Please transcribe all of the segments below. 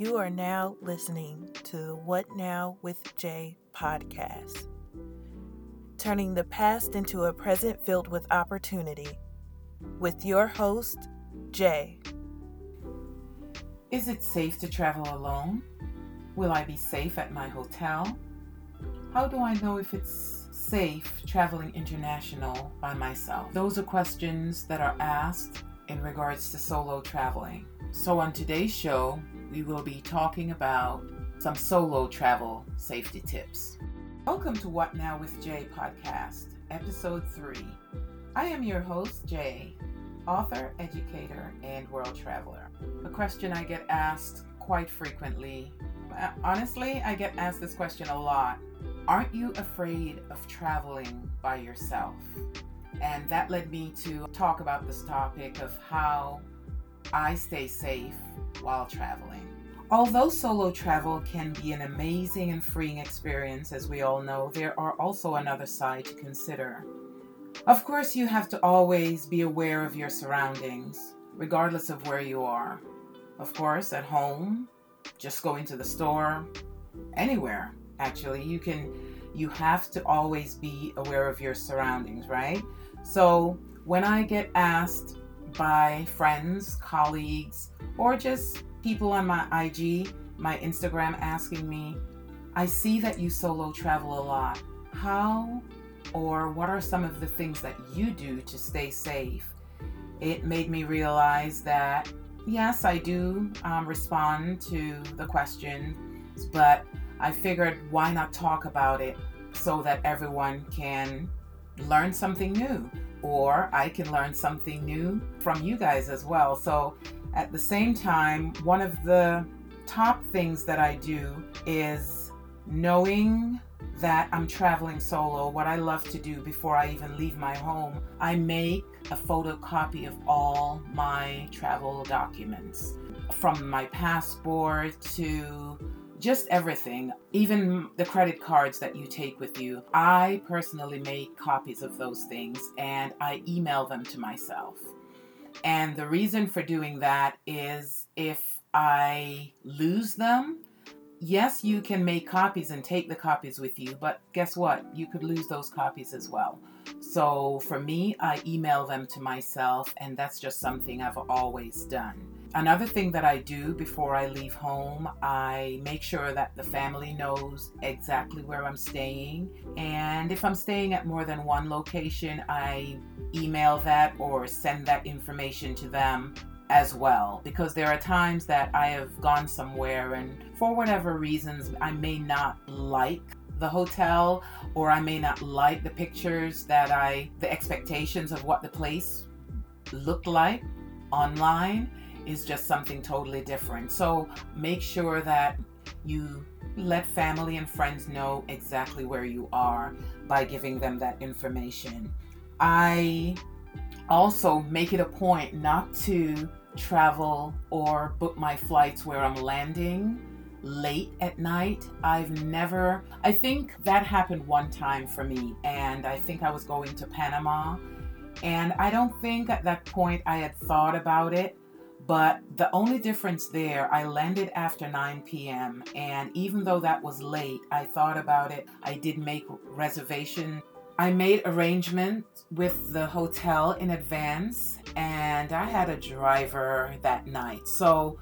You are now listening to the What Now with Jay podcast, turning the past into a present filled with opportunity with your host, Jay. Is it safe to travel alone? Will I be safe at my hotel? How do I know if it's safe traveling international by myself? Those are questions that are asked in regards to solo traveling. So, on today's show, we will be talking about some solo travel safety tips. Welcome to What Now with Jay podcast, episode 3. I am your host, Jay, author, educator, and world traveler. A question I get asked quite frequently. Honestly, I get asked this question a lot. Aren't you afraid of traveling by yourself? And that led me to talk about this topic of how I stay safe while traveling. Although solo travel can be an amazing and freeing experience, as we all know, there are also another side to consider. Of course, you have to always be aware of your surroundings, regardless of where you are. Of course, at home, just going to the store, anywhere, actually, you can you have to always be aware of your surroundings, right? So, when I get asked by friends, colleagues, or just people on my IG, my Instagram asking me, I see that you solo travel a lot. How or what are some of the things that you do to stay safe? It made me realize that yes, I do um, respond to the questions, but I figured why not talk about it so that everyone can learn something new or I can learn something new from you guys as well. So, at the same time, one of the top things that I do is knowing that I'm traveling solo. What I love to do before I even leave my home, I make a photocopy of all my travel documents from my passport to just everything, even the credit cards that you take with you. I personally make copies of those things and I email them to myself. And the reason for doing that is if I lose them, yes, you can make copies and take the copies with you, but guess what? You could lose those copies as well. So for me, I email them to myself, and that's just something I've always done. Another thing that I do before I leave home, I make sure that the family knows exactly where I'm staying. And if I'm staying at more than one location, I email that or send that information to them as well. Because there are times that I have gone somewhere and for whatever reasons, I may not like the hotel or I may not like the pictures that I, the expectations of what the place looked like online is just something totally different. So make sure that you let family and friends know exactly where you are by giving them that information. I also make it a point not to travel or book my flights where I'm landing late at night. I've never, I think that happened one time for me, and I think I was going to Panama. And I don't think at that point I had thought about it. But the only difference there, I landed after 9 p.m. And even though that was late, I thought about it. I did make reservation. I made arrangements with the hotel in advance and I had a driver that night. So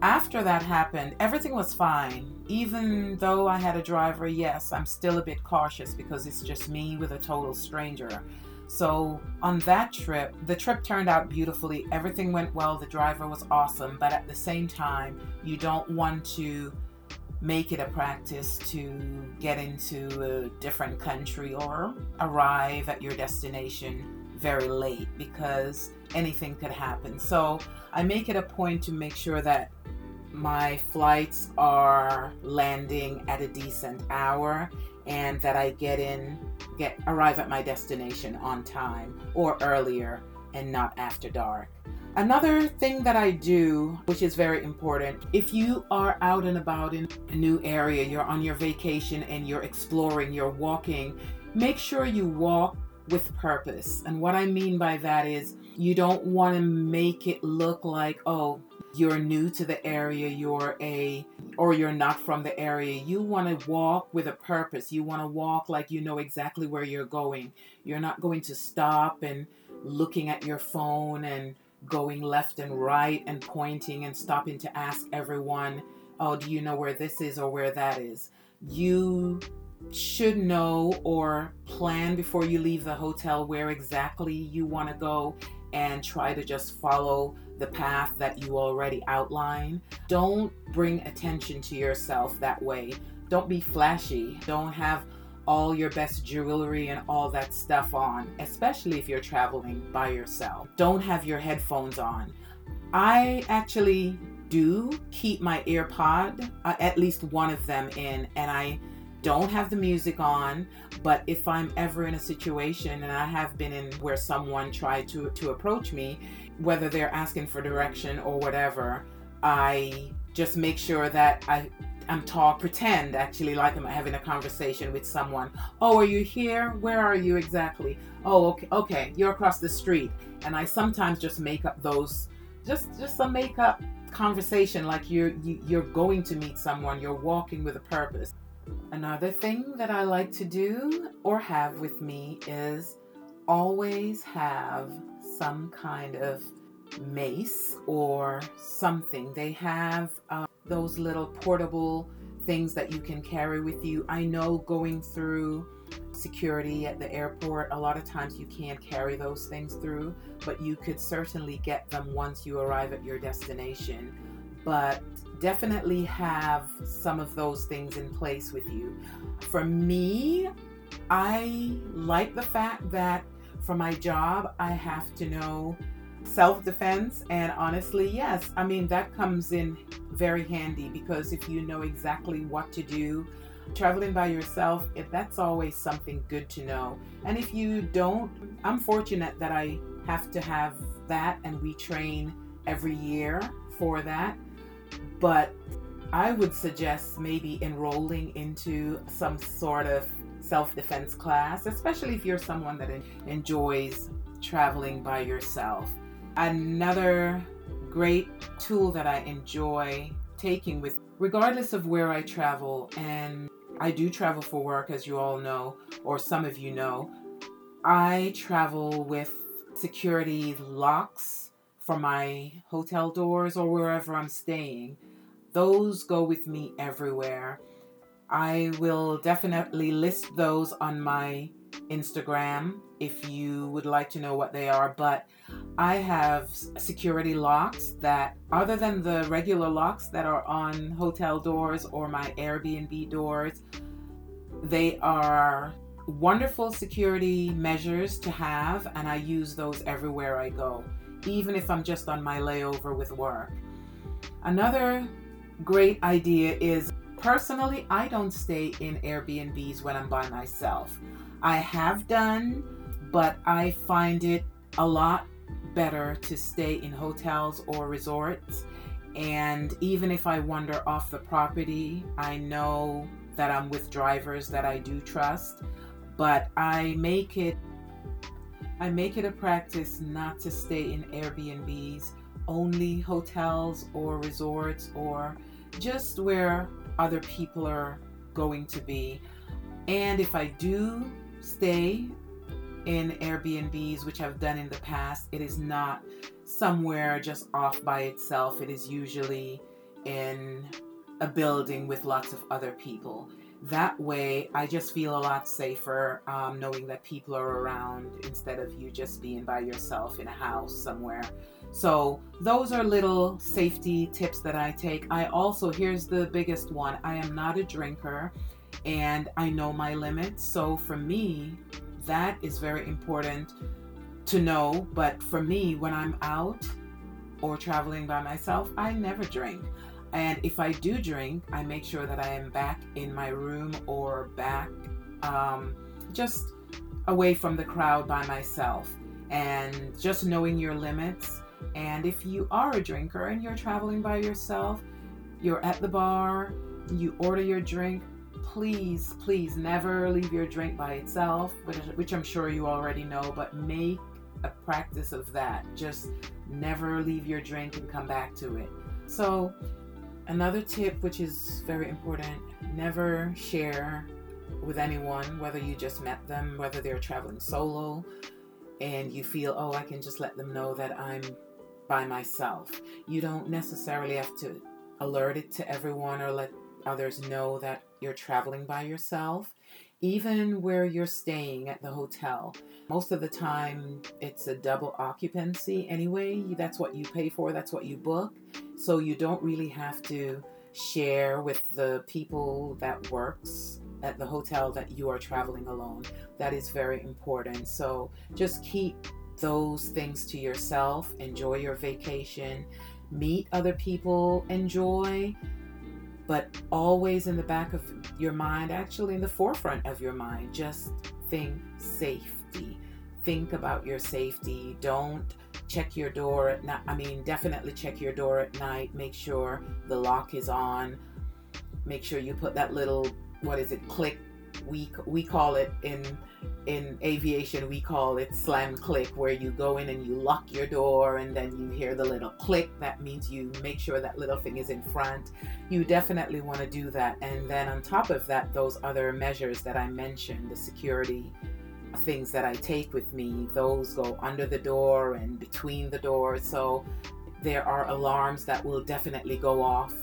after that happened, everything was fine. Even though I had a driver, yes, I'm still a bit cautious because it's just me with a total stranger. So on that trip, the trip turned out beautifully. Everything went well. The driver was awesome. But at the same time, you don't want to make it a practice to get into a different country or arrive at your destination very late because anything could happen. So I make it a point to make sure that my flights are landing at a decent hour and that I get in, get arrive at my destination on time or earlier and not after dark. Another thing that I do, which is very important, if you are out and about in a new area, you're on your vacation and you're exploring, you're walking, make sure you walk with purpose. And what I mean by that is you don't want to make it look like, oh, you're new to the area, you're a or you're not from the area, you want to walk with a purpose. You want to walk like you know exactly where you're going. You're not going to stop and looking at your phone and going left and right and pointing and stopping to ask everyone, "Oh, do you know where this is or where that is?" You should know or plan before you leave the hotel where exactly you want to go and try to just follow the path that you already outline. Don't bring attention to yourself that way. Don't be flashy. Don't have all your best jewelry and all that stuff on, especially if you're traveling by yourself. Don't have your headphones on. I actually do keep my earpod, uh, at least one of them in, and I don't have the music on, but if I'm ever in a situation and I have been in where someone tried to to approach me, whether they're asking for direction or whatever, I just make sure that I I'm talk pretend actually like I'm having a conversation with someone. Oh, are you here? Where are you exactly? Oh, okay, okay, you're across the street. And I sometimes just make up those just just a make up conversation like you're you, are you are going to meet someone, you're walking with a purpose. Another thing that I like to do or have with me is always have some kind of mace or something. They have uh, those little portable things that you can carry with you. I know going through security at the airport, a lot of times you can't carry those things through, but you could certainly get them once you arrive at your destination. But definitely have some of those things in place with you. For me, I like the fact that for my job, I have to know self defense. And honestly, yes, I mean, that comes in very handy because if you know exactly what to do, traveling by yourself, if that's always something good to know. And if you don't, I'm fortunate that I have to have that and we train every year for that. But I would suggest maybe enrolling into some sort of self defense class, especially if you're someone that enjoys traveling by yourself. Another great tool that I enjoy taking with, regardless of where I travel, and I do travel for work, as you all know, or some of you know, I travel with security locks for my hotel doors or wherever I'm staying. Those go with me everywhere. I will definitely list those on my Instagram if you would like to know what they are. But I have security locks that, other than the regular locks that are on hotel doors or my Airbnb doors, they are wonderful security measures to have, and I use those everywhere I go even if I'm just on my layover with work. Another great idea is personally, I don't stay in Airbnbs when I'm by myself. I have done, but I find it a lot better to stay in hotels or resorts. And even if I wander off the property, I know that I'm with drivers that I do trust, but I make it I make it a practice not to stay in Airbnbs, only hotels or resorts or just where other people are going to be. And if I do stay in Airbnbs, which I've done in the past, it is not somewhere just off by itself. It is usually in a building with lots of other people that way i just feel a lot safer um, knowing that people are around instead of you just being by yourself in a house somewhere so those are little safety tips that i take i also here's the biggest one i am not a drinker and i know my limits so for me that is very important to know but for me when i'm out or traveling by myself i never drink and if I do drink, I make sure that I am back in my room or back um, just away from the crowd by myself. And just knowing your limits. And if you are a drinker and you're traveling by yourself, you're at the bar, you order your drink, please, please never leave your drink by itself, which, which I'm sure you already know, but make a practice of that. Just never leave your drink and come back to it So, another tip, which is very important never share with anyone, whether you just met them, whether they're traveling solo, and you feel, oh, I can just let them know that I'm by myself. You don't necessarily have to alert it to everyone or let others know that you're traveling by yourself. Even where you're staying at the hotel, most of the time it's a double occupancy anyway. That's what you pay for, that's what you book. So you don't really have to share with the people that works at the hotel that you are traveling alone. That is very important. So just keep those things to yourself. Enjoy your vacation. Meet other people. Enjoy. But always in the back of your mind, actually in the forefront of your mind, just think safety. Think about your safety. Don't check your door at night. I mean, definitely check your door at night. Make sure the lock is on. Make sure you put that little, what is it, click we we call it in in aviation we call it slam click where you go in and you lock your door and then you hear the little click. That means you make sure that little thing is in front. You definitely want to do that. And then on top of that those other measures that i mentioned the security things that i take with me those go under the door and between the doors. So there are alarms that will definitely go off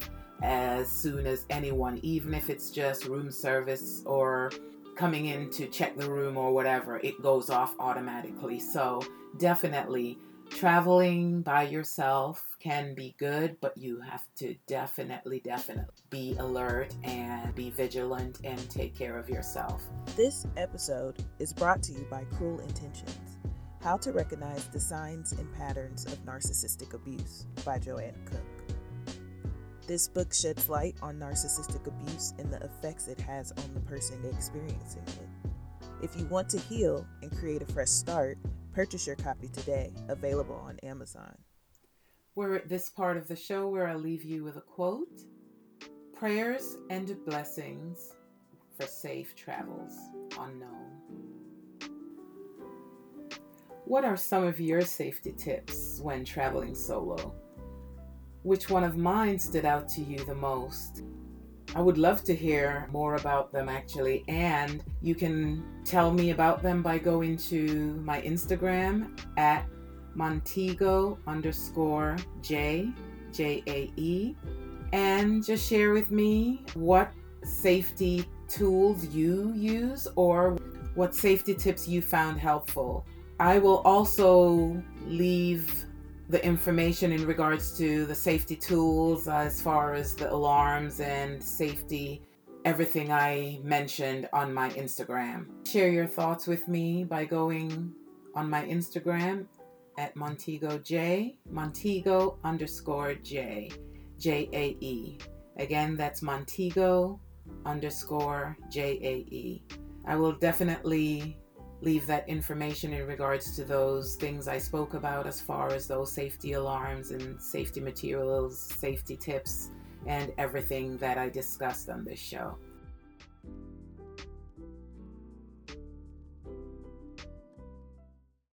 as soon as anyone, even if it's just room service or coming in to check the room or whatever, it goes off automatically. So, definitely traveling by yourself can be good, but you have to definitely, definitely be alert and be vigilant and take care of yourself. This episode is brought to you by Cruel Intentions How to Recognize the Signs and Patterns of Narcissistic Abuse by Joanne Cook. This book sheds light on narcissistic abuse and the effects it has on the person experiencing it. If you want to heal and create a fresh start, purchase your copy today, available on Amazon. We're at this part of the show where I leave you with a quote Prayers and blessings for safe travels unknown. What are some of your safety tips when traveling solo? Which one of mine stood out to you the most? I would love to hear more about them actually, and you can tell me about them by going to my Instagram at Montego underscore J, J A E, and just share with me what safety tools you use or what safety tips you found helpful. I will also leave the information in regards to the safety tools as far as the alarms and safety everything I mentioned on my Instagram. Share your thoughts with me by going on my Instagram at Montego J, Montego underscore J, J A E. Again, that's Montego underscore J A E. I will definitely leave that information in regards to those things I spoke about as far as those safety alarms and safety materials, safety tips, and everything that I discussed on this show.